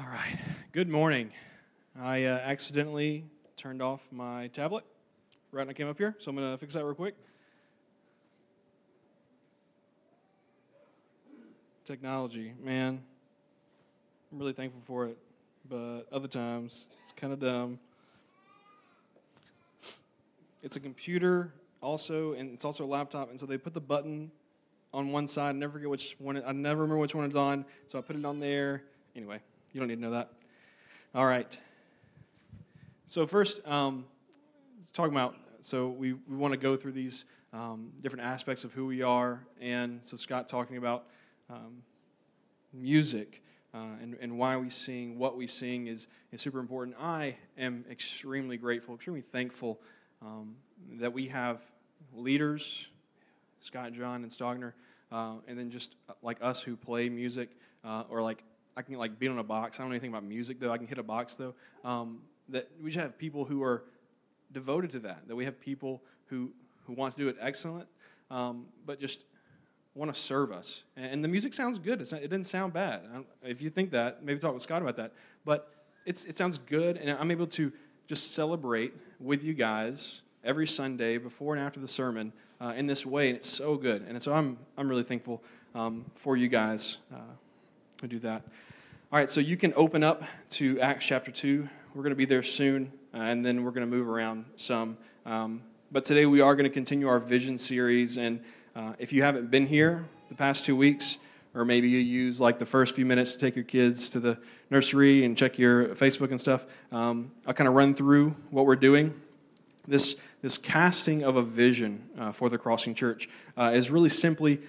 All right. Good morning. I uh, accidentally turned off my tablet right when I came up here, so I'm going to fix that real quick. Technology, man. I'm really thankful for it, but other times it's kind of dumb. It's a computer also, and it's also a laptop, and so they put the button on one side. I never forget which one. I never remember which one it's on, so I put it on there. Anyway, you don't need to know that. All right. So first, um, talking about so we, we want to go through these um, different aspects of who we are, and so Scott talking about um, music. Uh, and, and why we sing, what we sing is, is super important. I am extremely grateful, extremely thankful um, that we have leaders, Scott, John, and Stogner, uh, and then just uh, like us who play music, uh, or like I can like beat on a box. I don't know anything about music though. I can hit a box though. Um, that we just have people who are devoted to that. That we have people who who want to do it excellent, um, but just want to serve us. And the music sounds good. Not, it didn't sound bad. If you think that, maybe talk with Scott about that. But it's, it sounds good, and I'm able to just celebrate with you guys every Sunday before and after the sermon uh, in this way, and it's so good. And so I'm, I'm really thankful um, for you guys uh, who do that. All right, so you can open up to Acts chapter 2. We're going to be there soon, uh, and then we're going to move around some. Um, but today we are going to continue our vision series. And uh, if you haven't been here the past two weeks, or maybe you use like the first few minutes to take your kids to the nursery and check your Facebook and stuff, um, I'll kind of run through what we're doing. This, this casting of a vision uh, for the Crossing Church uh, is really simply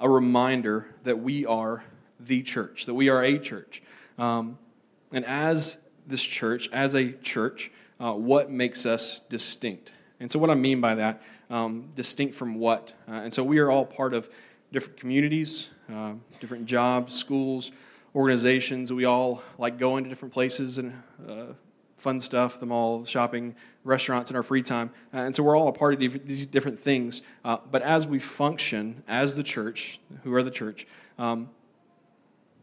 a reminder that we are the church, that we are a church. Um, and as this church, as a church, uh, what makes us distinct? And so, what I mean by that, um, distinct from what? Uh, and so, we are all part of different communities, uh, different jobs, schools, organizations. We all like going to different places and uh, fun stuff, the mall, shopping, restaurants in our free time. Uh, and so, we're all a part of these different things. Uh, but as we function as the church, who are the church, um,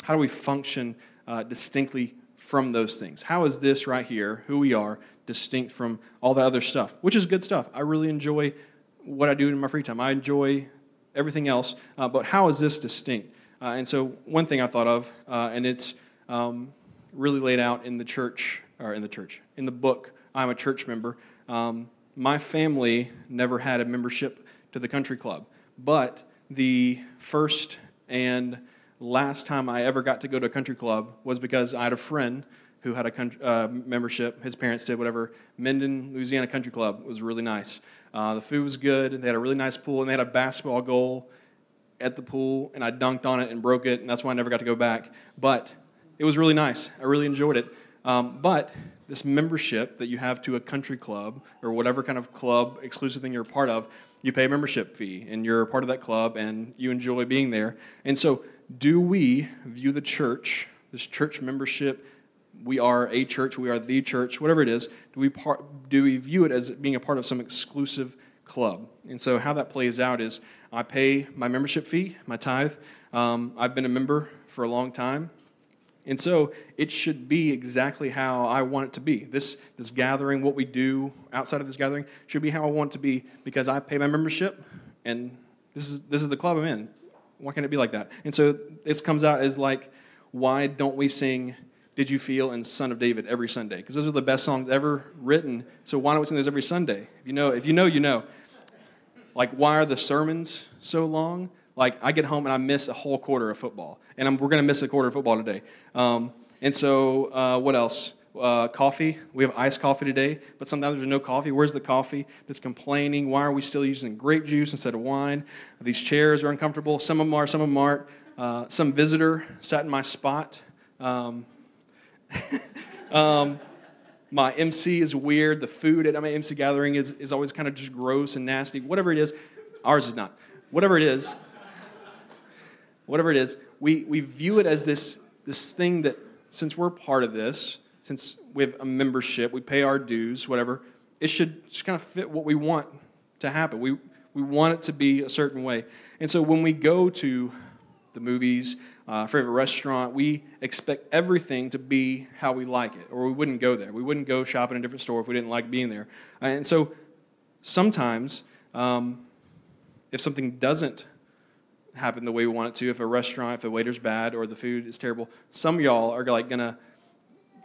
how do we function uh, distinctly from those things? How is this right here, who we are, distinct from all the other stuff, which is good stuff? I really enjoy what I do in my free time. I enjoy everything else, uh, but how is this distinct? Uh, and so, one thing I thought of, uh, and it's um, really laid out in the church, or in the church, in the book, I'm a church member. Um, my family never had a membership to the country club, but the first and last time I ever got to go to a country club was because I had a friend who had a country, uh, membership. His parents did whatever. Minden, Louisiana Country Club was really nice. Uh, the food was good. They had a really nice pool, and they had a basketball goal at the pool, and I dunked on it and broke it, and that's why I never got to go back. But it was really nice. I really enjoyed it. Um, but this membership that you have to a country club or whatever kind of club exclusive thing you're a part of, you pay a membership fee, and you're a part of that club, and you enjoy being there. And so do we view the church, this church membership, we are a church, we are the church, whatever it is, do we, do we view it as being a part of some exclusive club? And so, how that plays out is I pay my membership fee, my tithe. Um, I've been a member for a long time. And so it should be exactly how I want it to be. This, this gathering, what we do outside of this gathering, should be how I want it to be because I pay my membership and this is, this is the club I'm in. Why can't it be like that? And so this comes out as like, why don't we sing Did You Feel and Son of David every Sunday? Because those are the best songs ever written. So why don't we sing those every Sunday? If you know, if you know, you know. Like, why are the sermons so long? Like, I get home and I miss a whole quarter of football. And I'm, we're going to miss a quarter of football today. Um, and so, uh, what else? Uh, coffee. We have iced coffee today, but sometimes there's no coffee. Where's the coffee that's complaining? Why are we still using grape juice instead of wine? These chairs are uncomfortable. Some of them are, some of them aren't. Uh, some visitor sat in my spot. Um, um, my MC is weird. The food at my MC gathering is, is always kind of just gross and nasty. Whatever it is, ours is not. Whatever it is, whatever it is, we, we view it as this, this thing that, since we're part of this, since we have a membership, we pay our dues, whatever, it should just kind of fit what we want to happen. We, we want it to be a certain way. And so when we go to the movies uh, favorite restaurant, we expect everything to be how we like it, or we wouldn't go there. We wouldn't go shop in a different store if we didn't like being there. And so sometimes, um, if something doesn't happen the way we want it to, if a restaurant, if the waiter's bad or the food is terrible, some y'all are like gonna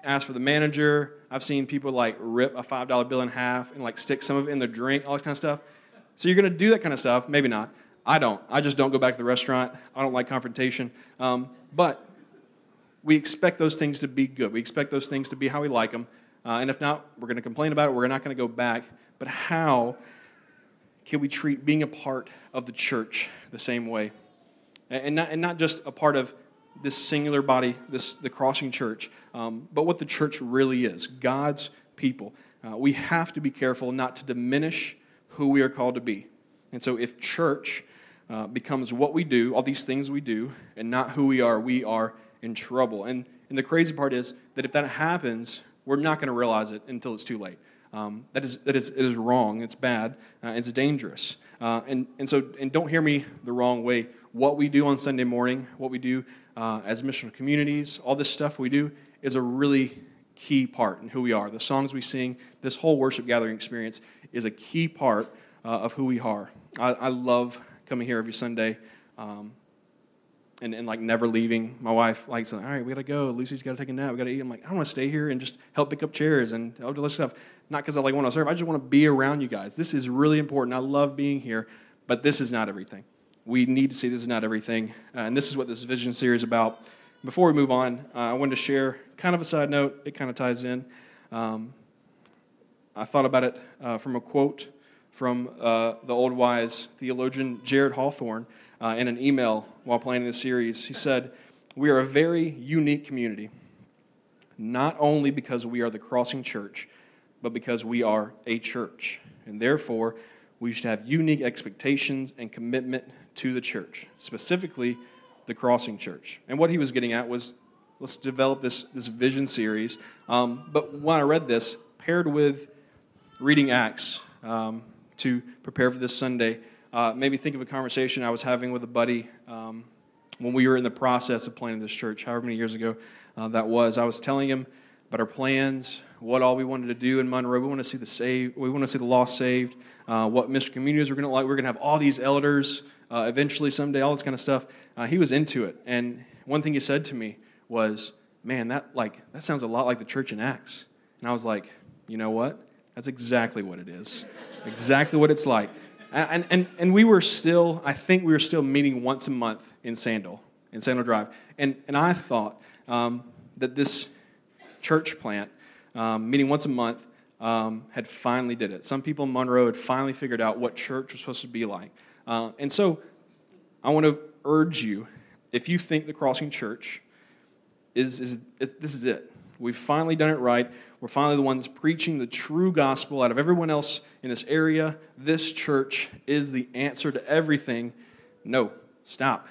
ask for the manager. I've seen people like rip a five dollar bill in half and like stick some of it in their drink, all this kind of stuff. So you're gonna do that kind of stuff? Maybe not. I don't. I just don't go back to the restaurant. I don't like confrontation. Um, but we expect those things to be good. We expect those things to be how we like them. Uh, and if not, we're going to complain about it. We're not going to go back. But how can we treat being a part of the church the same way? And not, and not just a part of this singular body, this, the crossing church, um, but what the church really is God's people. Uh, we have to be careful not to diminish who we are called to be. And so, if church uh, becomes what we do, all these things we do, and not who we are, we are in trouble. And, and the crazy part is that if that happens, we're not going to realize it until it's too late. Um, that is, that is, it is wrong. It's bad. Uh, it's dangerous. Uh, and, and so, and don't hear me the wrong way. What we do on Sunday morning, what we do uh, as missional communities, all this stuff we do is a really key part in who we are. The songs we sing, this whole worship gathering experience is a key part uh, of who we are. I, I, love coming here every Sunday. Um, and, and like never leaving. My wife likes, all right, we gotta go. Lucy's gotta take a nap. We gotta eat. I'm like, I want to stay here and just help pick up chairs and all this stuff. Not because I like want to serve. I just want to be around you guys. This is really important. I love being here, but this is not everything. We need to see this is not everything, uh, and this is what this vision series is about. Before we move on, uh, I wanted to share kind of a side note. It kind of ties in. Um, I thought about it uh, from a quote from uh, the old wise theologian Jared Hawthorne uh, in an email while planning this series. He said, We are a very unique community, not only because we are the Crossing Church, but because we are a church. And therefore, we should have unique expectations and commitment to the church, specifically the Crossing Church. And what he was getting at was let's develop this, this vision series. Um, but when I read this, paired with reading Acts um, to prepare for this Sunday, uh, maybe think of a conversation I was having with a buddy um, when we were in the process of planning this church, however many years ago uh, that was. I was telling him about our plans, what all we wanted to do in Monroe. We want to see the saved, we want to see the lost saved, uh, what mission communities we're going to like. We're going to have all these elders uh, eventually someday, all this kind of stuff. Uh, he was into it, and one thing he said to me was, "Man, that like that sounds a lot like the church in Acts." And I was like, "You know what? That's exactly what it is. exactly what it's like." And, and, and we were still, I think we were still meeting once a month in Sandal, in Sandal Drive. And, and I thought um, that this church plant, um, meeting once a month, um, had finally did it. Some people in Monroe had finally figured out what church was supposed to be like. Uh, and so I want to urge you, if you think the Crossing Church is, is, is this is it. We've finally done it right. We're finally the ones preaching the true gospel out of everyone else in this area. This church is the answer to everything. No, stop.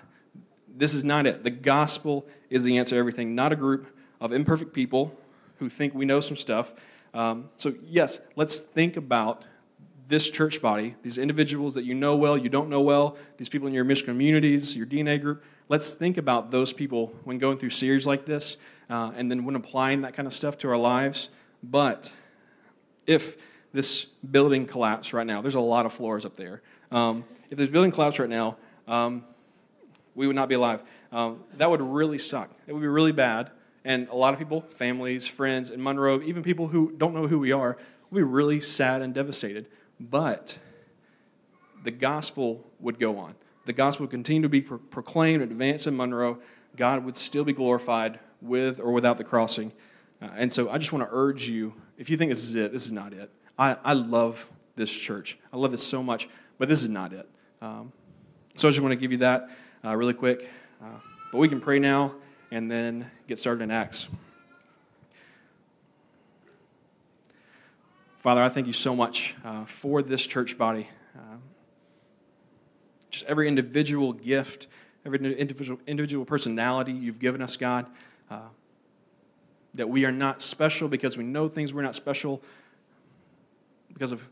This is not it. The gospel is the answer to everything, not a group of imperfect people who think we know some stuff. Um, so, yes, let's think about this church body, these individuals that you know well, you don't know well, these people in your mission communities, your DNA group. Let's think about those people when going through series like this, uh, and then when applying that kind of stuff to our lives. But if this building collapsed right now, there's a lot of floors up there. Um, if this building collapsed right now, um, we would not be alive. Um, that would really suck. It would be really bad. And a lot of people, families, friends in Monroe, even people who don't know who we are, would be really sad and devastated. But the gospel would go on. The gospel would continue to be pro- proclaimed advanced in Monroe. God would still be glorified with or without the crossing. Uh, and so I just want to urge you if you think this is it, this is not it. I, I love this church. I love this so much, but this is not it. Um, so I just want to give you that uh, really quick. Uh, but we can pray now and then get started in Acts. Father, I thank you so much uh, for this church body. Um, just every individual gift, every individual, individual personality you've given us, God. Uh, that we are not special because we know things. We're not special because of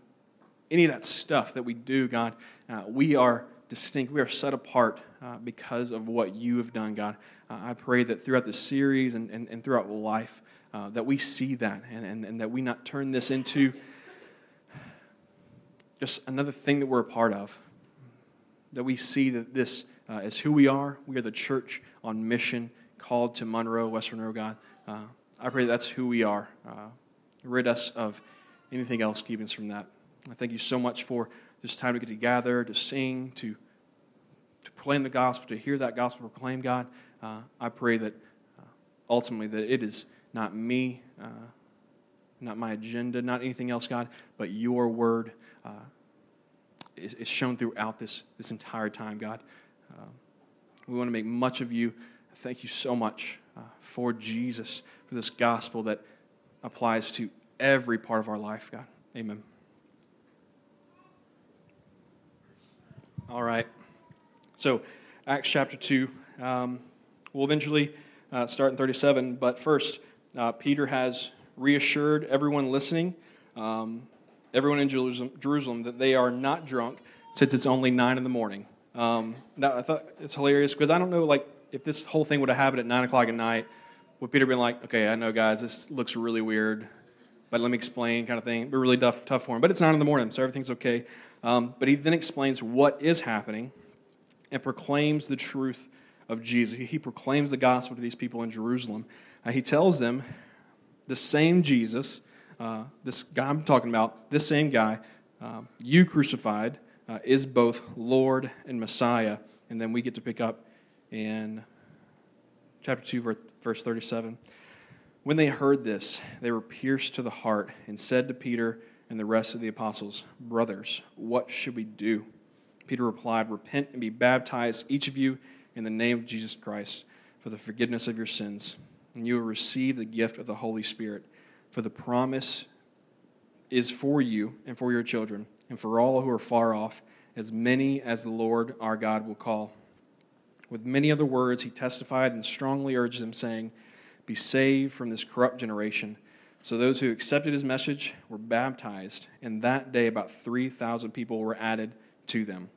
any of that stuff that we do, God. Uh, we are distinct. We are set apart uh, because of what you have done, God. Uh, I pray that throughout the series and, and, and throughout life, uh, that we see that and, and, and that we not turn this into just another thing that we're a part of. That we see that this uh, is who we are. We are the church on mission called to Monroe, West Monroe, God. Uh, I pray that that's who we are. Uh, rid us of anything else keeping us from that. I thank you so much for this time to get together, to sing, to, to proclaim the gospel, to hear that gospel proclaim, God. Uh, I pray that uh, ultimately that it is not me, uh, not my agenda, not anything else, God, but your word uh, is, is, shown throughout this, this entire time, God. Uh, we want to make much of you. Thank you so much uh, for Jesus, for this gospel that applies to every part of our life, God. Amen. All right. So, Acts chapter 2. Um, we'll eventually uh, start in 37, but first, uh, Peter has reassured everyone listening, um, everyone in Jerusalem, Jerusalem, that they are not drunk since it's only 9 in the morning. Um, now, I thought it's hilarious because I don't know, like, if this whole thing would have happened at 9 o'clock at night, would Peter been like, okay, I know, guys, this looks really weird, but let me explain, kind of thing. Be really tough, tough for him. But it's 9 in the morning, so everything's okay. Um, but he then explains what is happening and proclaims the truth of Jesus. He proclaims the gospel to these people in Jerusalem. He tells them the same Jesus, uh, this guy I'm talking about, this same guy, uh, you crucified, uh, is both Lord and Messiah. And then we get to pick up in chapter 2, verse 37. When they heard this, they were pierced to the heart and said to Peter, and the rest of the apostles, Brothers, what should we do? Peter replied, Repent and be baptized, each of you, in the name of Jesus Christ, for the forgiveness of your sins, and you will receive the gift of the Holy Spirit. For the promise is for you and for your children, and for all who are far off, as many as the Lord our God will call. With many other words, he testified and strongly urged them, saying, Be saved from this corrupt generation. So those who accepted his message were baptized, and that day about 3,000 people were added to them.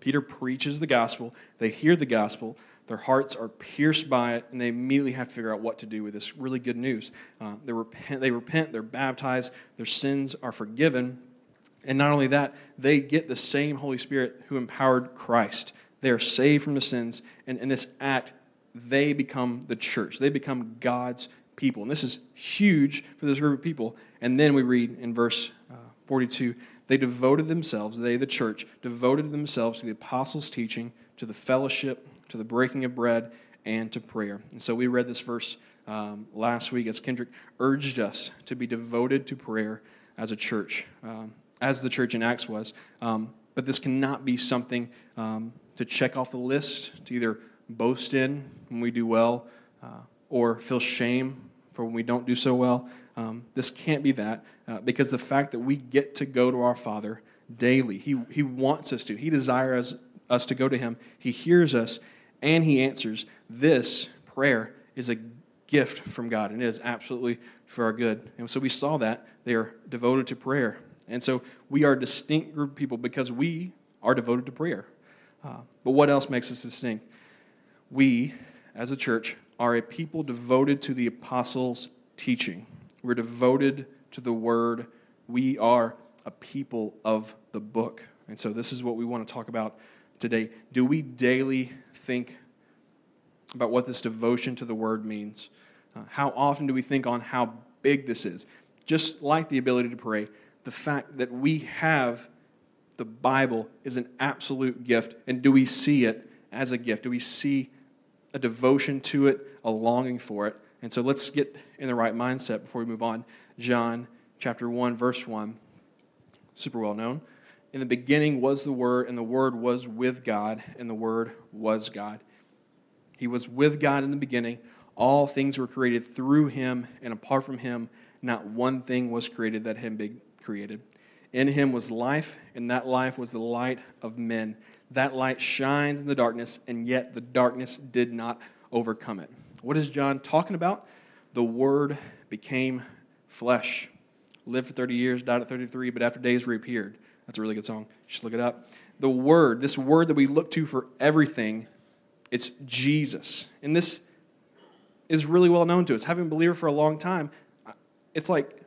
Peter preaches the gospel, they hear the gospel, their hearts are pierced by it, and they immediately have to figure out what to do with this really good news. Uh, they, repent, they repent, they're baptized, their sins are forgiven, and not only that, they get the same Holy Spirit who empowered Christ. They are saved from the sins, and in this act, they become the church. They become God's people. And this is huge for this group of people. And then we read in verse uh, 42 they devoted themselves, they, the church, devoted themselves to the apostles' teaching, to the fellowship, to the breaking of bread, and to prayer. And so we read this verse um, last week as Kendrick urged us to be devoted to prayer as a church, um, as the church in Acts was. Um, but this cannot be something um, to check off the list, to either boast in when we do well, uh, or feel shame for when we don't do so well. Um, this can't be that uh, because the fact that we get to go to our Father daily, He, he wants us to, He desires us to go to Him, He hears us, and He answers. This prayer is a gift from God, and it is absolutely for our good. And so we saw that they are devoted to prayer. And so we are a distinct group of people because we are devoted to prayer. Uh, but what else makes us distinct? We, as a church, are a people devoted to the apostles' teaching. We're devoted to the word. We are a people of the book. And so, this is what we want to talk about today. Do we daily think about what this devotion to the word means? Uh, how often do we think on how big this is? Just like the ability to pray, the fact that we have the Bible is an absolute gift. And do we see it as a gift? Do we see a devotion to it, a longing for it. And so let's get in the right mindset before we move on. John chapter 1, verse 1, super well known. In the beginning was the Word, and the Word was with God, and the Word was God. He was with God in the beginning. All things were created through him, and apart from him, not one thing was created that had been created. In him was life, and that life was the light of men. That light shines in the darkness, and yet the darkness did not overcome it. What is John talking about? The Word became flesh. Lived for 30 years, died at 33, but after days reappeared. That's a really good song. Just look it up. the Word, this Word that we look to for everything, it's Jesus. And this is really well known to us. Having a believer for a long time, it's like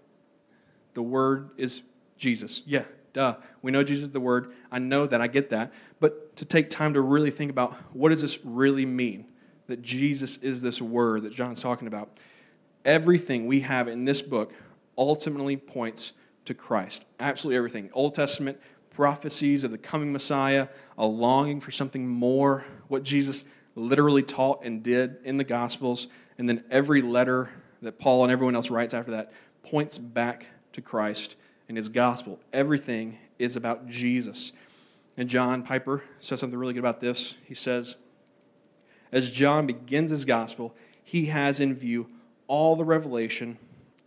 the Word is Jesus. Yeah, duh. We know Jesus is the Word. I know that. I get that. But to take time to really think about what does this really mean? That Jesus is this Word that John's talking about. Everything we have in this book ultimately points to Christ. Absolutely everything. Old Testament prophecies of the coming Messiah, a longing for something more, what Jesus literally taught and did in the Gospels, and then every letter that Paul and everyone else writes after that points back to Christ and his gospel. Everything is about Jesus. And John Piper says something really good about this. He says, As John begins his gospel, he has in view all the revelation,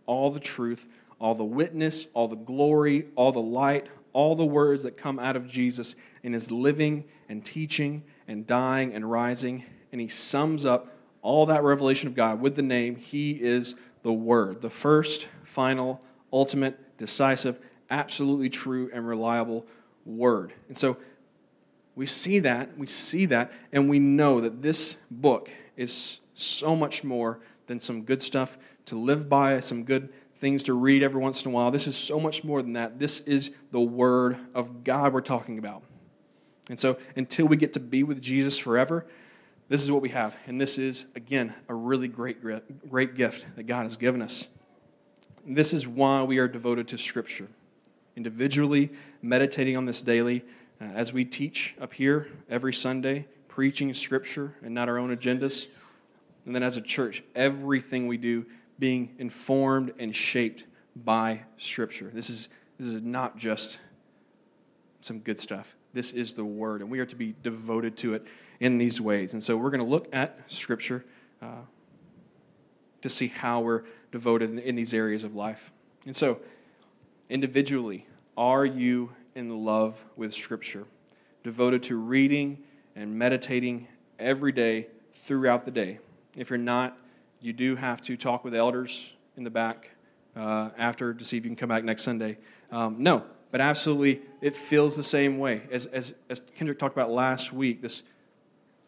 all the truth, all the witness, all the glory, all the light, all the words that come out of Jesus in his living and teaching and dying and rising. And he sums up all that revelation of God with the name He is the Word, the first, final, ultimate, decisive, absolutely true, and reliable Word. And so we see that, we see that, and we know that this book is so much more than some good stuff to live by, some good things to read every once in a while. This is so much more than that. This is the Word of God we're talking about. And so until we get to be with Jesus forever, this is what we have. And this is, again, a really great, great gift that God has given us. And this is why we are devoted to Scripture. Individually, meditating on this daily, uh, as we teach up here every Sunday, preaching Scripture and not our own agendas. And then as a church, everything we do being informed and shaped by Scripture. This is, this is not just some good stuff. This is the Word, and we are to be devoted to it in these ways. And so we're going to look at Scripture uh, to see how we're devoted in, in these areas of life. And so, individually, are you in love with Scripture? Devoted to reading and meditating every day throughout the day. If you're not, you do have to talk with elders in the back uh, after to see if you can come back next Sunday. Um, no, but absolutely, it feels the same way. As, as, as Kendrick talked about last week, this,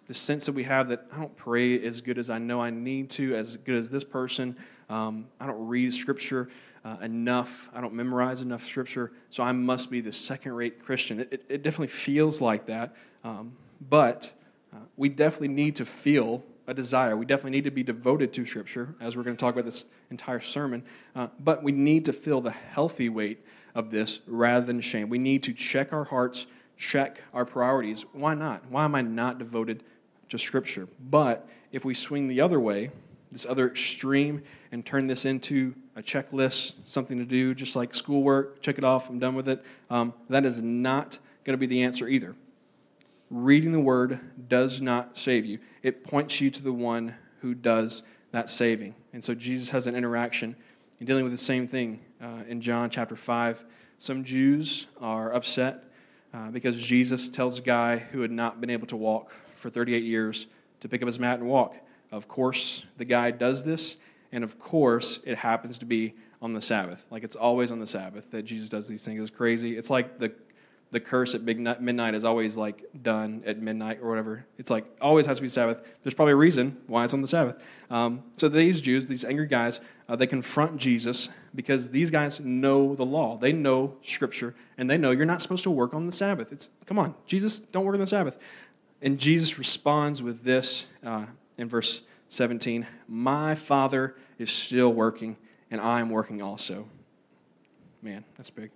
this sense that we have that I don't pray as good as I know I need to, as good as this person. Um, I don't read Scripture uh, enough. I don't memorize enough Scripture, so I must be the second rate Christian. It, it, it, definitely feels like that, um, but uh, we definitely need to feel a desire. We definitely need to be devoted to Scripture, as we're going to talk about this entire sermon. Uh, but we need to feel the healthy weight of this rather than shame. We need to check our hearts, check our priorities. Why not? Why am I not devoted to Scripture? But if we swing the other way, this other extreme, and turn this into a checklist, something to do, just like schoolwork, check it off, I'm done with it, um, that is not going to be the answer either reading the word does not save you. It points you to the one who does that saving. And so Jesus has an interaction in dealing with the same thing uh, in John chapter 5. Some Jews are upset uh, because Jesus tells a guy who had not been able to walk for 38 years to pick up his mat and walk. Of course, the guy does this, and of course, it happens to be on the Sabbath. Like it's always on the Sabbath that Jesus does these things. It's crazy. It's like the the curse at midnight is always like done at midnight or whatever. It's like always has to be Sabbath. There's probably a reason why it's on the Sabbath. Um, so these Jews, these angry guys, uh, they confront Jesus because these guys know the law. They know Scripture, and they know you're not supposed to work on the Sabbath. It's come on, Jesus, don't work on the Sabbath. And Jesus responds with this uh, in verse 17: My Father is still working, and I am working also. Man, that's big.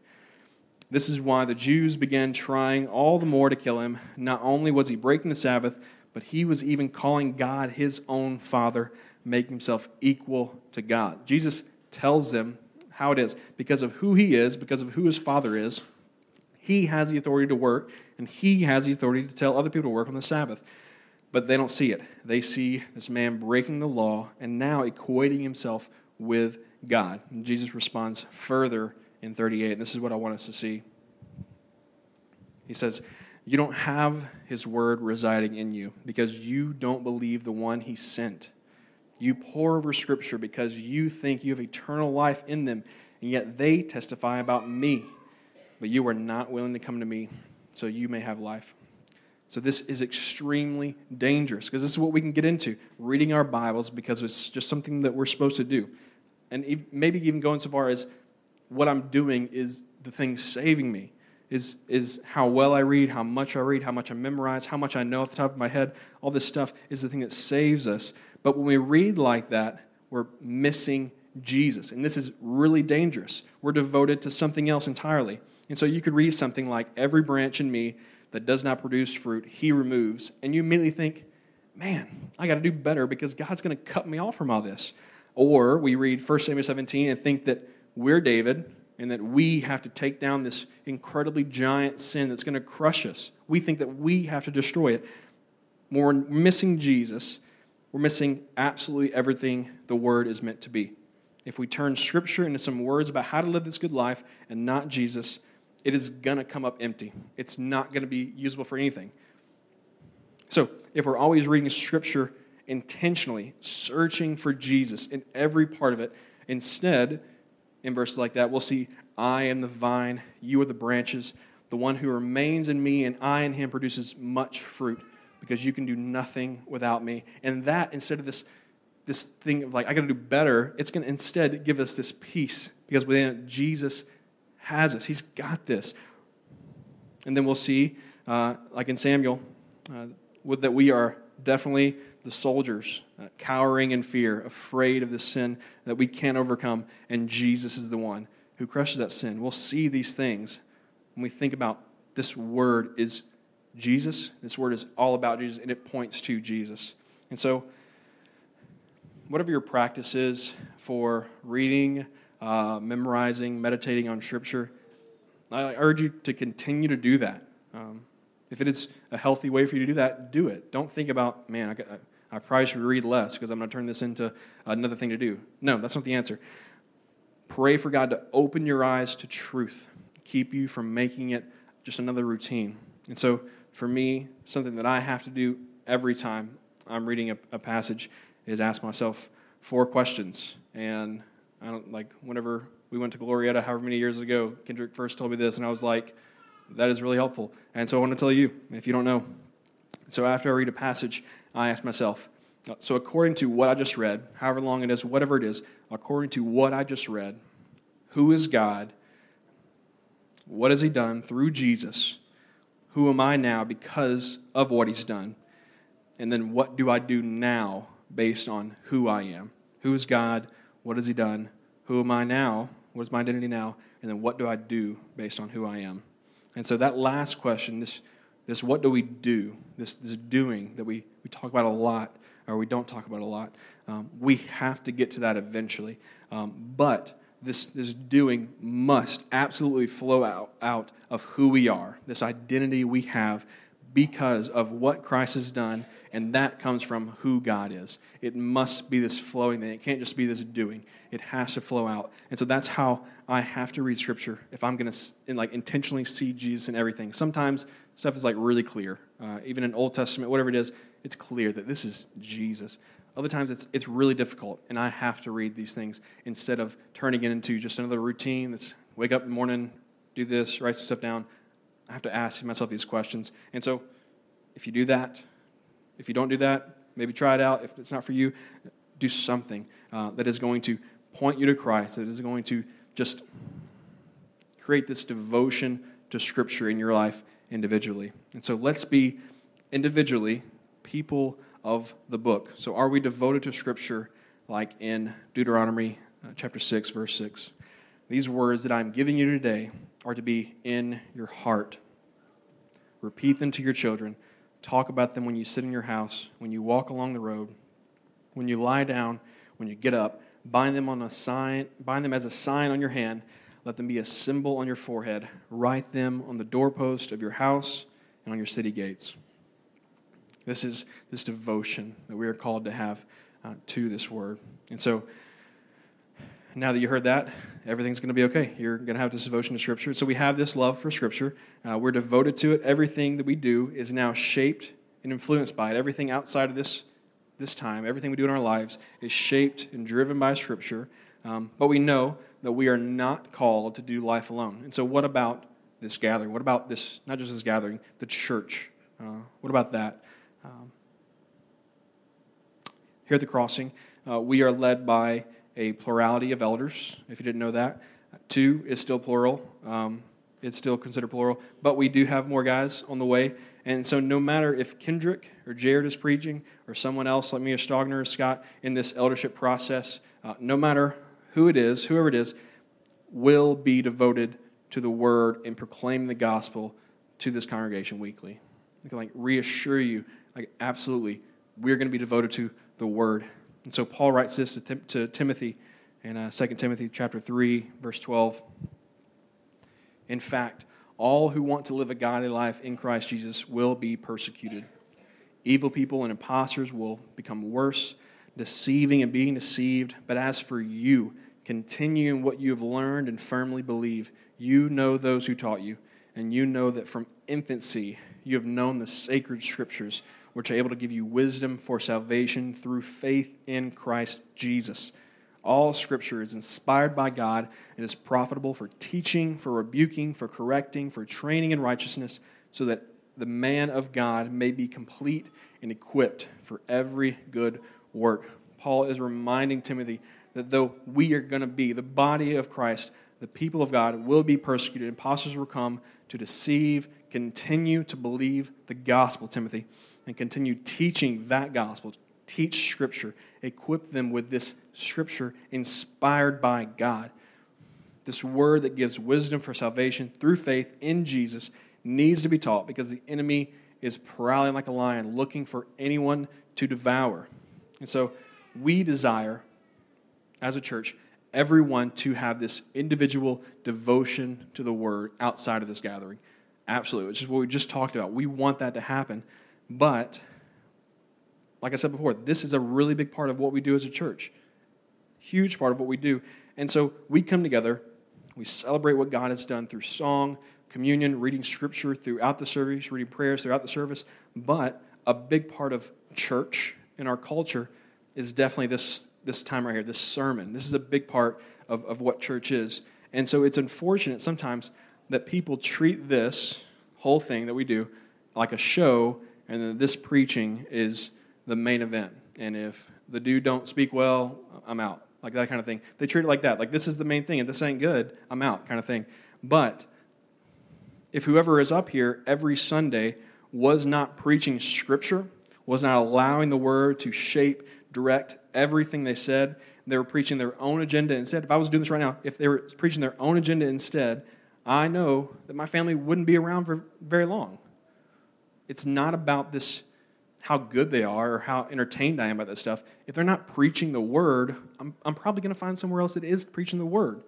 This is why the Jews began trying all the more to kill him. Not only was he breaking the Sabbath, but he was even calling God his own Father, making himself equal to God. Jesus tells them how it is. Because of who he is, because of who his Father is, he has the authority to work, and he has the authority to tell other people to work on the Sabbath. But they don't see it. They see this man breaking the law and now equating himself with God. And Jesus responds further in 38. And this is what I want us to see. He says, You don't have his word residing in you because you don't believe the one he sent. You pore over scripture because you think you have eternal life in them, and yet they testify about me. But you are not willing to come to me so you may have life. So this is extremely dangerous because this is what we can get into reading our Bibles because it's just something that we're supposed to do. And maybe even going so far as what I'm doing is the thing saving me. Is, is how well I read, how much I read, how much I memorize, how much I know off the top of my head. All this stuff is the thing that saves us. But when we read like that, we're missing Jesus. And this is really dangerous. We're devoted to something else entirely. And so you could read something like, Every branch in me that does not produce fruit, he removes. And you immediately think, Man, I got to do better because God's going to cut me off from all this. Or we read 1 Samuel 17 and think that we're David and that we have to take down this incredibly giant sin that's going to crush us. We think that we have to destroy it. we're missing Jesus, we're missing absolutely everything the Word is meant to be. If we turn Scripture into some words about how to live this good life and not Jesus, it is going to come up empty. It's not going to be usable for anything. So, if we're always reading Scripture intentionally, searching for Jesus in every part of it, instead, in verses like that, we'll see, I am the vine, you are the branches. The one who remains in me and I in him produces much fruit because you can do nothing without me. And that, instead of this, this thing of like, I got to do better, it's going to instead give us this peace because within it, Jesus has us. He's got this. And then we'll see, uh, like in Samuel, uh, that we are definitely the soldiers, uh, cowering in fear, afraid of the sin that we can't overcome, and Jesus is the one who crushes that sin. We'll see these things when we think about this word is Jesus. This word is all about Jesus, and it points to Jesus. And so, whatever your practice is for reading, uh, memorizing, meditating on Scripture, I urge you to continue to do that. Um, if it is a healthy way for you to do that, do it. Don't think about, man, I, I probably should read less because I'm going to turn this into another thing to do. No, that's not the answer. Pray for God to open your eyes to truth, keep you from making it just another routine. And so, for me, something that I have to do every time I'm reading a, a passage is ask myself four questions. And I don't like whenever we went to Glorieta, however many years ago, Kendrick first told me this, and I was like, that is really helpful. And so I want to tell you, if you don't know. So after I read a passage, I ask myself, so according to what I just read, however long it is, whatever it is, according to what I just read, who is God? What has He done through Jesus? Who am I now because of what He's done? And then what do I do now based on who I am? Who is God? What has He done? Who am I now? What is my identity now? And then what do I do based on who I am? And so that last question, this, this what do we do, this, this doing that we, we talk about a lot, or we don't talk about a lot, um, we have to get to that eventually. Um, but this, this doing must absolutely flow out, out of who we are, this identity we have because of what Christ has done, and that comes from who God is. It must be this flowing thing. It can't just be this doing. It has to flow out. And so that's how I have to read Scripture if I'm going to like intentionally see Jesus in everything. Sometimes stuff is like really clear, uh, even in Old Testament, whatever it is, it's clear that this is Jesus. Other times it's it's really difficult, and I have to read these things instead of turning it into just another routine. That's wake up in the morning, do this, write some stuff down. I have to ask myself these questions. And so, if you do that, if you don't do that, maybe try it out. If it's not for you, do something uh, that is going to point you to Christ, that is going to just create this devotion to Scripture in your life individually. And so, let's be individually people of the book. So, are we devoted to Scripture like in Deuteronomy uh, chapter 6, verse 6? These words that I'm giving you today are to be in your heart. Repeat them to your children. Talk about them when you sit in your house, when you walk along the road, when you lie down, when you get up. Bind them on a sign, bind them as a sign on your hand. Let them be a symbol on your forehead. Write them on the doorpost of your house and on your city gates. This is this devotion that we are called to have uh, to this word. And so, now that you heard that, everything's going to be okay. You're going to have this devotion to Scripture. So we have this love for Scripture. Uh, we're devoted to it. Everything that we do is now shaped and influenced by it. Everything outside of this, this time, everything we do in our lives is shaped and driven by Scripture. Um, but we know that we are not called to do life alone. And so, what about this gathering? What about this, not just this gathering, the church? Uh, what about that? Um, here at the crossing, uh, we are led by a plurality of elders, if you didn't know that. Two is still plural, um, it's still considered plural, but we do have more guys on the way. And so, no matter if Kendrick or Jared is preaching, or someone else like me, or Stogner or Scott, in this eldership process, uh, no matter who it is, whoever it is, will be devoted to the word and proclaim the gospel to this congregation weekly. I can like reassure you, like absolutely, we're going to be devoted to the word. And so Paul writes this to, Tim- to Timothy in uh, 2 Timothy chapter 3, verse 12. In fact, all who want to live a godly life in Christ Jesus will be persecuted. Evil people and impostors will become worse, deceiving and being deceived. But as for you, continue in what you have learned and firmly believe. You know those who taught you, and you know that from infancy you have known the sacred scriptures, which are able to give you wisdom for salvation through faith in Christ Jesus. All scripture is inspired by God and is profitable for teaching, for rebuking, for correcting, for training in righteousness, so that the man of God may be complete and equipped for every good work. Paul is reminding Timothy that though we are going to be the body of Christ, the people of God will be persecuted. Impostors will come to deceive, continue to believe the gospel, Timothy, and continue teaching that gospel. Teach Scripture. Equip them with this Scripture inspired by God. This word that gives wisdom for salvation through faith in Jesus needs to be taught because the enemy is prowling like a lion looking for anyone to devour. And so we desire, as a church, everyone to have this individual devotion to the word outside of this gathering. Absolutely. Which is what we just talked about. We want that to happen. But, like I said before, this is a really big part of what we do as a church. Huge part of what we do. And so we come together, we celebrate what God has done through song, communion, reading scripture throughout the service, reading prayers throughout the service. But a big part of church in our culture is definitely this, this time right here, this sermon. This is a big part of, of what church is. And so it's unfortunate sometimes that people treat this whole thing that we do like a show, and then this preaching is the main event. And if the dude don't speak well, I'm out. Like that kind of thing. They treat it like that. Like this is the main thing. If this ain't good, I'm out, kind of thing. But if whoever is up here every Sunday was not preaching scripture, was not allowing the word to shape, direct everything they said, they were preaching their own agenda instead. If I was doing this right now, if they were preaching their own agenda instead, I know that my family wouldn't be around for very long. It's not about this how good they are or how entertained I am by that stuff. If they're not preaching the word, I'm, I'm probably going to find somewhere else that is preaching the word.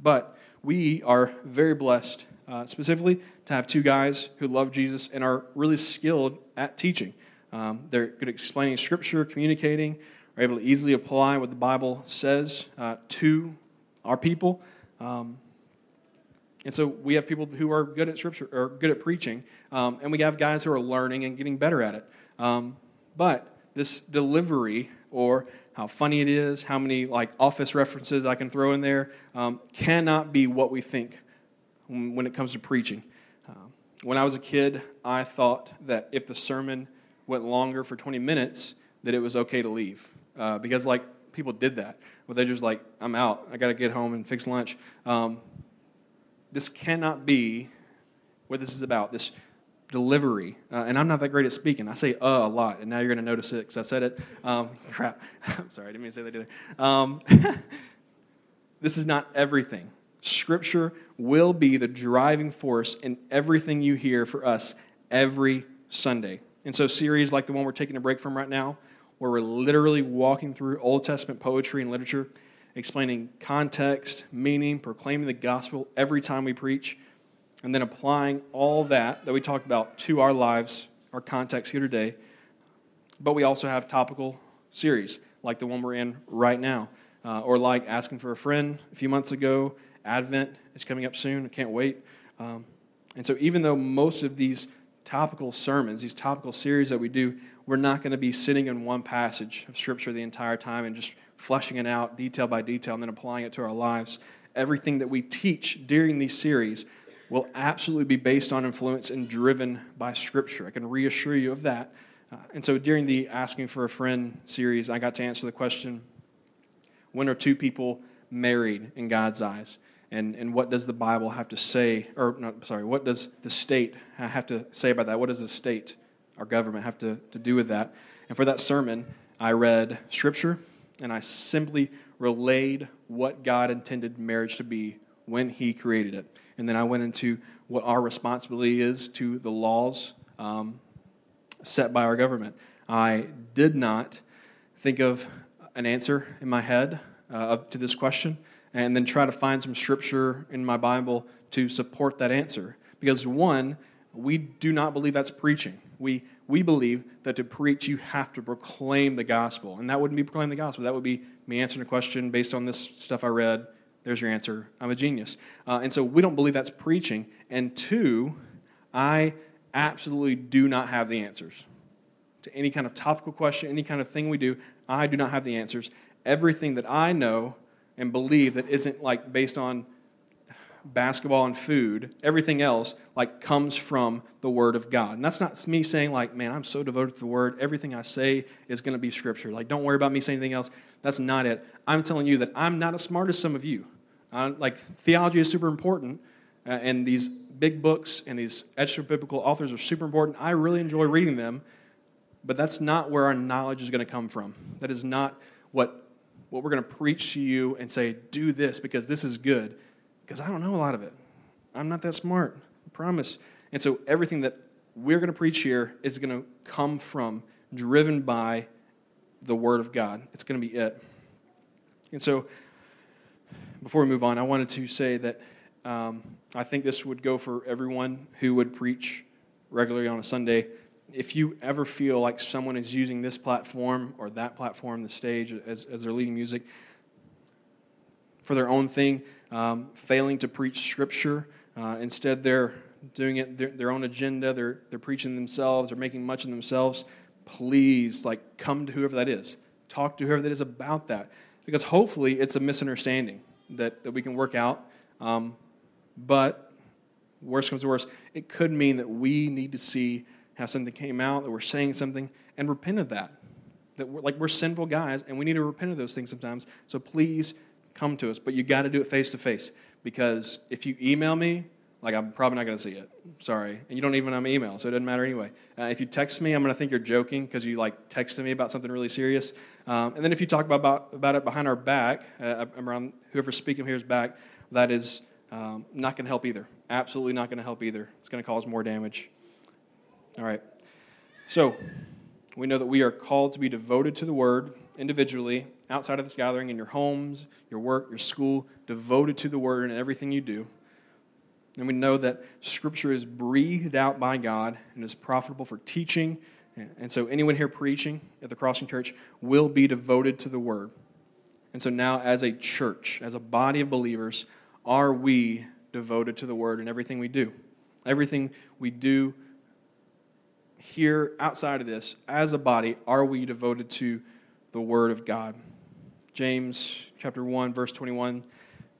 But we are very blessed uh, specifically to have two guys who love Jesus and are really skilled at teaching. Um, they're good at explaining scripture, communicating, are able to easily apply what the Bible says uh, to our people. Um, and so we have people who are good at scripture or good at preaching, um, and we have guys who are learning and getting better at it. Um, but this delivery or how funny it is, how many like office references I can throw in there, um, cannot be what we think when it comes to preaching. Uh, when I was a kid, I thought that if the sermon went longer for 20 minutes, that it was okay to leave. Uh, because, like, people did that. Where they're just like, I'm out. I got to get home and fix lunch. Um, this cannot be what this is about. This delivery. Uh, and I'm not that great at speaking. I say uh a lot, and now you're going to notice it because I said it. Um, crap. I'm sorry, I didn't mean to say that either. Um, this is not everything. Scripture will be the driving force in everything you hear for us every Sunday. And so, series like the one we're taking a break from right now, where we're literally walking through Old Testament poetry and literature, explaining context, meaning, proclaiming the gospel every time we preach, and then applying all that that we talked about to our lives, our context here today. But we also have topical series like the one we're in right now, uh, or like asking for a friend a few months ago, Advent is coming up soon. I can't wait. Um, and so, even though most of these topical sermons, these topical series that we do, we're not going to be sitting in one passage of Scripture the entire time and just fleshing it out detail by detail and then applying it to our lives. Everything that we teach during these series will absolutely be based on influence and driven by Scripture. I can reassure you of that. Uh, and so during the Asking for a Friend series, I got to answer the question when are two people married in God's eyes? And, and what does the Bible have to say, or sorry, what does the state have to say about that? What does the state, our government, have to, to do with that? And for that sermon, I read Scripture and I simply relayed what God intended marriage to be when He created it. And then I went into what our responsibility is to the laws um, set by our government. I did not think of an answer in my head uh, to this question and then try to find some scripture in my Bible to support that answer. Because, one, we do not believe that's preaching. We, we believe that to preach, you have to proclaim the gospel. And that wouldn't be proclaiming the gospel. That would be me answering a question based on this stuff I read there's your answer. I'm a genius. Uh, and so we don't believe that's preaching. And two, I absolutely do not have the answers to any kind of topical question, any kind of thing we do. I do not have the answers. Everything that I know and believe that isn't like based on basketball and food, everything else like comes from the Word of God. And that's not me saying like, man, I'm so devoted to the Word. Everything I say is going to be Scripture. Like, don't worry about me saying anything else. That's not it. I'm telling you that I'm not as smart as some of you. Uh, like theology is super important, uh, and these big books and these extra biblical authors are super important. I really enjoy reading them, but that's not where our knowledge is going to come from. That is not what what we're going to preach to you and say, do this because this is good because I don't know a lot of it. I'm not that smart, I promise. And so everything that we're going to preach here is going to come from, driven by the Word of God. It's going to be it. And so before we move on, I wanted to say that um, I think this would go for everyone who would preach regularly on a Sunday. If you ever feel like someone is using this platform or that platform, the stage, as, as their leading music for their own thing, um, failing to preach Scripture. Uh, instead, they're doing it their, their own agenda. They're, they're preaching themselves. They're making much of themselves. Please, like, come to whoever that is. Talk to whoever that is about that. Because hopefully it's a misunderstanding that, that we can work out. Um, but worst comes to worst, it could mean that we need to see how something came out, that we're saying something, and repent of that. That we're like we're sinful guys, and we need to repent of those things sometimes. So please come to us, but you got to do it face to face because if you email me, like I'm probably not going to see it. Sorry, and you don't even have my email, so it doesn't matter anyway. Uh, if you text me, I'm going to think you're joking because you like texted me about something really serious. Um, and then if you talk about, about, it behind our back, uh, around whoever's speaking here's back, that is um, not going to help either. Absolutely not going to help either. It's going to cause more damage. All right. So we know that we are called to be devoted to the Word individually, outside of this gathering, in your homes, your work, your school, devoted to the Word and everything you do. And we know that Scripture is breathed out by God and is profitable for teaching. And so, anyone here preaching at the Crossing Church will be devoted to the Word. And so, now as a church, as a body of believers, are we devoted to the Word in everything we do? Everything we do here outside of this, as a body, are we devoted to the Word of God? James chapter 1, verse 21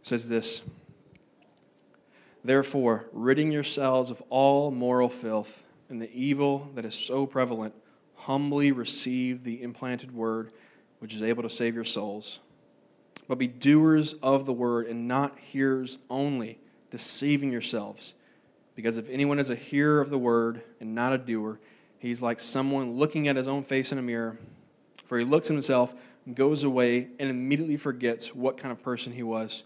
says this. Therefore, ridding yourselves of all moral filth and the evil that is so prevalent, humbly receive the implanted word, which is able to save your souls. But be doers of the word and not hearers only, deceiving yourselves. Because if anyone is a hearer of the word and not a doer, he's like someone looking at his own face in a mirror. For he looks at himself, goes away, and immediately forgets what kind of person he was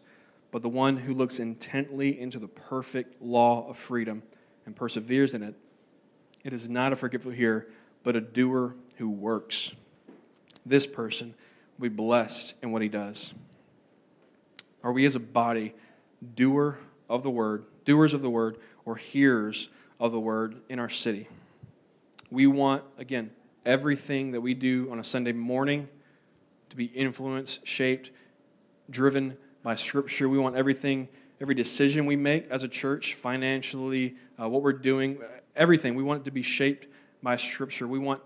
but the one who looks intently into the perfect law of freedom and perseveres in it, it is not a forgetful hearer, but a doer who works. This person will be blessed in what he does. Are we as a body doer of the word, doers of the word, or hearers of the word in our city? We want, again, everything that we do on a Sunday morning to be influenced, shaped, driven by Scripture. We want everything, every decision we make as a church, financially, uh, what we're doing, everything. We want it to be shaped by Scripture. We want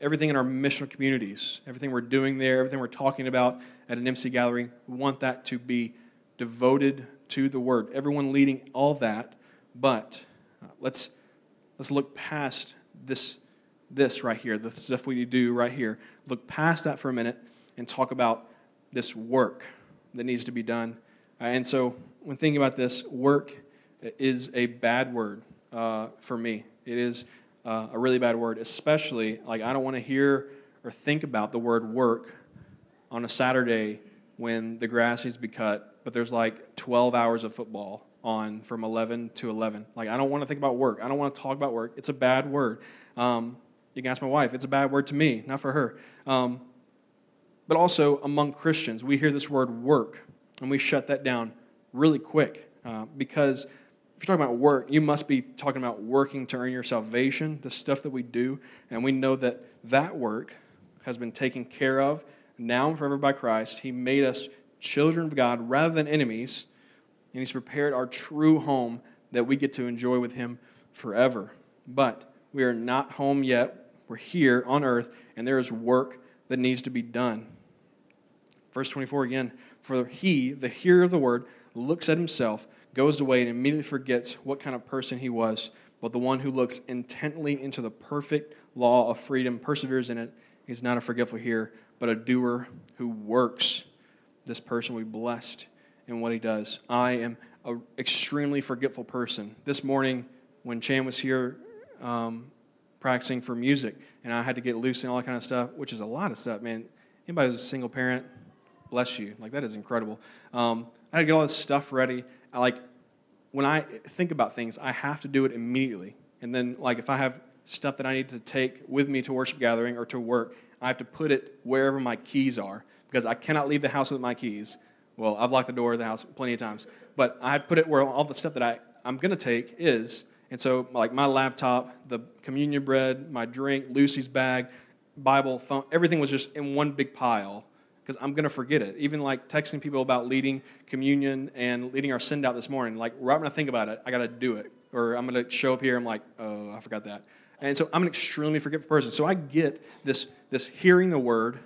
everything in our missional communities, everything we're doing there, everything we're talking about at an MC gathering, we want that to be devoted to the Word. Everyone leading all that But uh, let's, let's look past this, this right here, the stuff we do right here. Look past that for a minute and talk about this work that needs to be done. Uh, and so, when thinking about this, work is a bad word uh, for me. It is uh, a really bad word, especially like I don't want to hear or think about the word work on a Saturday when the grass needs to be cut, but there's like 12 hours of football on from 11 to 11. Like, I don't want to think about work. I don't want to talk about work. It's a bad word. Um, you can ask my wife. It's a bad word to me, not for her. Um, but also among Christians, we hear this word work, and we shut that down really quick uh, because if you're talking about work, you must be talking about working to earn your salvation, the stuff that we do, and we know that that work has been taken care of now and forever by Christ. He made us children of God rather than enemies, and He's prepared our true home that we get to enjoy with Him forever. But we are not home yet. We're here on earth, and there is work that needs to be done. Verse 24 again For he, the hearer of the word, looks at himself, goes away, and immediately forgets what kind of person he was. But the one who looks intently into the perfect law of freedom perseveres in it. He's not a forgetful hearer, but a doer who works. This person will be blessed in what he does. I am an extremely forgetful person. This morning, when Chan was here um, practicing for music, and I had to get loose and all that kind of stuff, which is a lot of stuff, man. Anybody who's a single parent, bless you. Like, that is incredible. Um, I had to get all this stuff ready. I like, when I think about things, I have to do it immediately. And then, like, if I have stuff that I need to take with me to worship gathering or to work, I have to put it wherever my keys are because I cannot leave the house with my keys. Well, I've locked the door of the house plenty of times, but I put it where all the stuff that I, I'm going to take is. And so, like my laptop, the communion bread, my drink, Lucy's bag, Bible, phone, everything was just in one big pile because I'm going to forget it. Even like texting people about leading communion and leading our send out this morning, like right when I think about it, I got to do it. Or I'm going to show up here, I'm like, oh, I forgot that. And so I'm an extremely forgetful person. So I get this, this hearing the word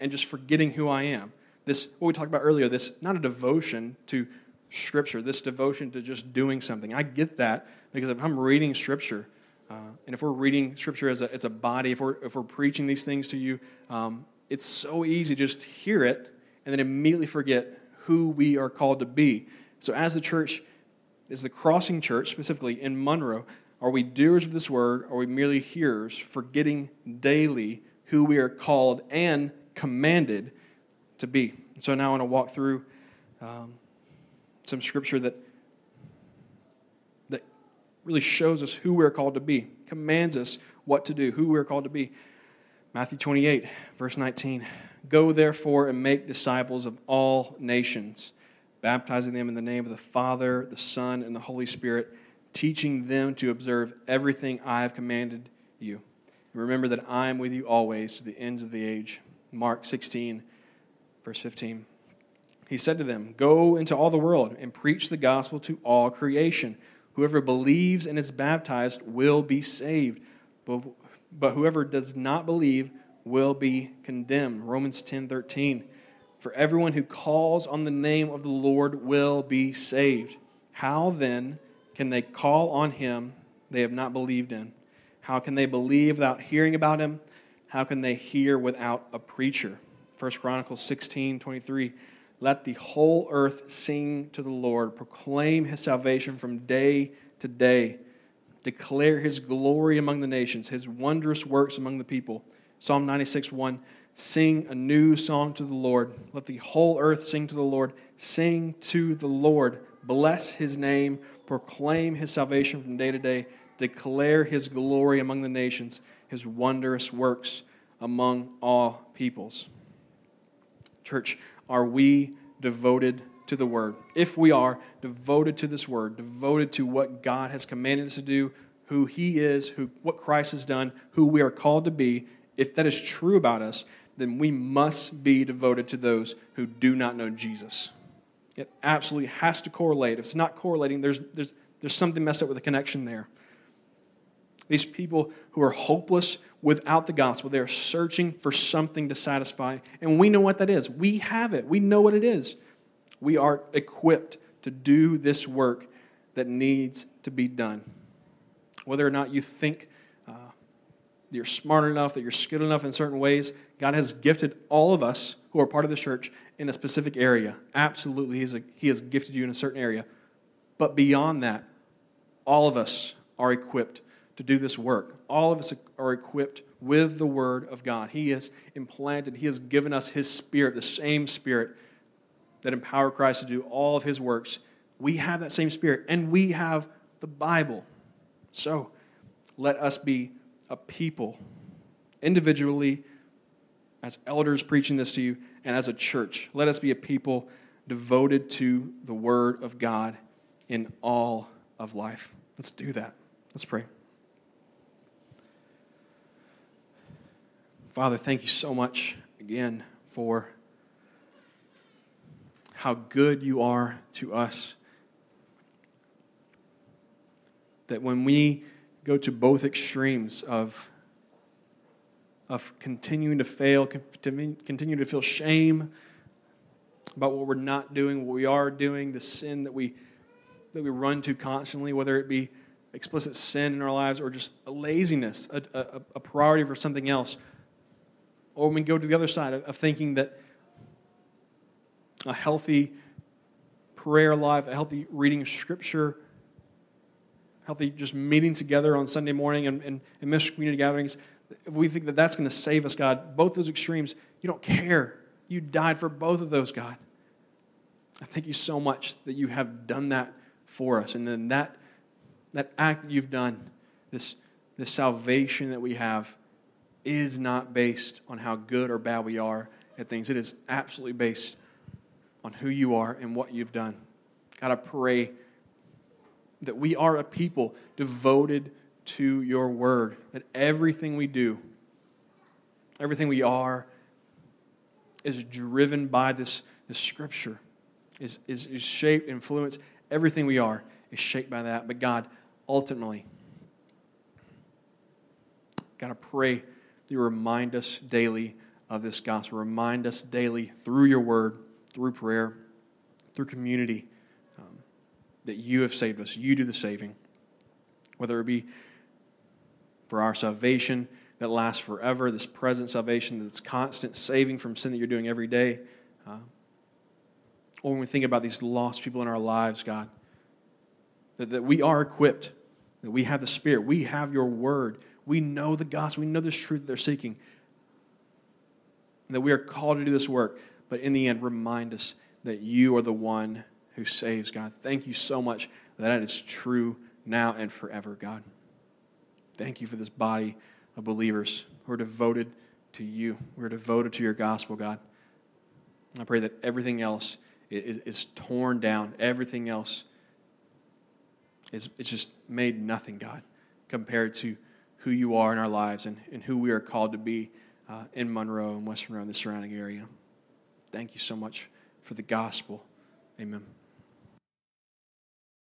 and just forgetting who I am. This, what we talked about earlier, this not a devotion to Scripture, this devotion to just doing something. I get that because if I'm reading Scripture, uh, and if we're reading Scripture as a, as a body, if we're, if we're preaching these things to you, um, it's so easy to just hear it and then immediately forget who we are called to be. So, as the church, as the crossing church, specifically in Monroe, are we doers of this word? Or are we merely hearers, forgetting daily who we are called and commanded to be? So now I want to walk through um, some scripture that really shows us who we're called to be, commands us what to do, who we're called to be. Matthew 28, verse 19. Go therefore and make disciples of all nations, baptizing them in the name of the Father, the Son, and the Holy Spirit teaching them to observe everything I have commanded you. And remember that I am with you always to the ends of the age. Mark 16, verse 15. He said to them, Go into all the world and preach the gospel to all creation. Whoever believes and is baptized will be saved, but, but whoever does not believe will be condemned. Romans 10 13. For everyone who calls on the name of the Lord will be saved. How then? can they call on him they have not believed in? How can they believe without hearing about him? How can they hear without a preacher? 1 Chronicles 16 23. Let the whole earth sing to the Lord, proclaim his salvation from day to day, declare his glory among the nations, his wondrous works among the people. Psalm 96 1. Sing a new song to the Lord. Let the whole earth sing to the Lord. Sing to the Lord. Bless his name proclaim his salvation from day to day, declare his glory among the nations, his wondrous works among all peoples. Church, are we devoted to the word? If we are devoted to this word, devoted to what God has commanded us to do, who he is, who what Christ has done, who we are called to be, if that is true about us, then we must be devoted to those who do not know Jesus. It absolutely has to correlate. If it's not correlating, there's, there's, there's something messed up with the connection there. These people who are hopeless without the gospel, they're searching for something to satisfy. And we know what that is. We have it, we know what it is. We are equipped to do this work that needs to be done. Whether or not you think uh, you're smart enough, that you're skilled enough in certain ways, God has gifted all of us who are part of the church in a specific area. Absolutely, a, he has gifted you in a certain area. But beyond that, all of us are equipped to do this work. All of us are equipped with the Word of God. He has implanted, He has given us His Spirit, the same Spirit that empowered Christ to do all of His works. We have that same Spirit, and we have the Bible. So let us be a people, individually, as elders preaching this to you, and as a church. Let us be a people devoted to the Word of God in all of life. Let's do that. Let's pray. Father, thank you so much again for how good you are to us. That when we go to both extremes of, of continuing to fail, continuing to feel shame about what we're not doing, what we are doing, the sin that we, that we run to constantly, whether it be explicit sin in our lives or just a laziness, a, a, a priority for something else or when we go to the other side of, of thinking that a healthy prayer life, a healthy reading of Scripture, healthy just meeting together on Sunday morning and, and, and ministry community gatherings, if we think that that's going to save us, God, both those extremes, you don't care. You died for both of those, God. I thank you so much that you have done that for us. And then that, that act that you've done, this, this salvation that we have, is not based on how good or bad we are at things. It is absolutely based on who you are and what you've done. God, I pray that we are a people devoted to your word, that everything we do, everything we are, is driven by this, this scripture, is, is, is shaped, influenced. Everything we are is shaped by that. But God, ultimately, God, I pray you remind us daily of this gospel. Remind us daily through your word, through prayer, through community, um, that you have saved us. You do the saving. Whether it be for our salvation that lasts forever, this present salvation that's constant saving from sin that you're doing every day, uh, or when we think about these lost people in our lives, God, that, that we are equipped, that we have the Spirit, we have your word we know the gospel, we know this truth that they're seeking, that we are called to do this work. But in the end, remind us that you are the one who saves, God. Thank you so much that that is true now and forever, God. Thank you for this body of believers who are devoted to you. We're devoted to your gospel, God. I pray that everything else is, is torn down. Everything else is just made nothing, God, compared to who you are in our lives and, and who we are called to be uh, in Monroe and West Monroe and the surrounding area. Thank you so much for the gospel. Amen.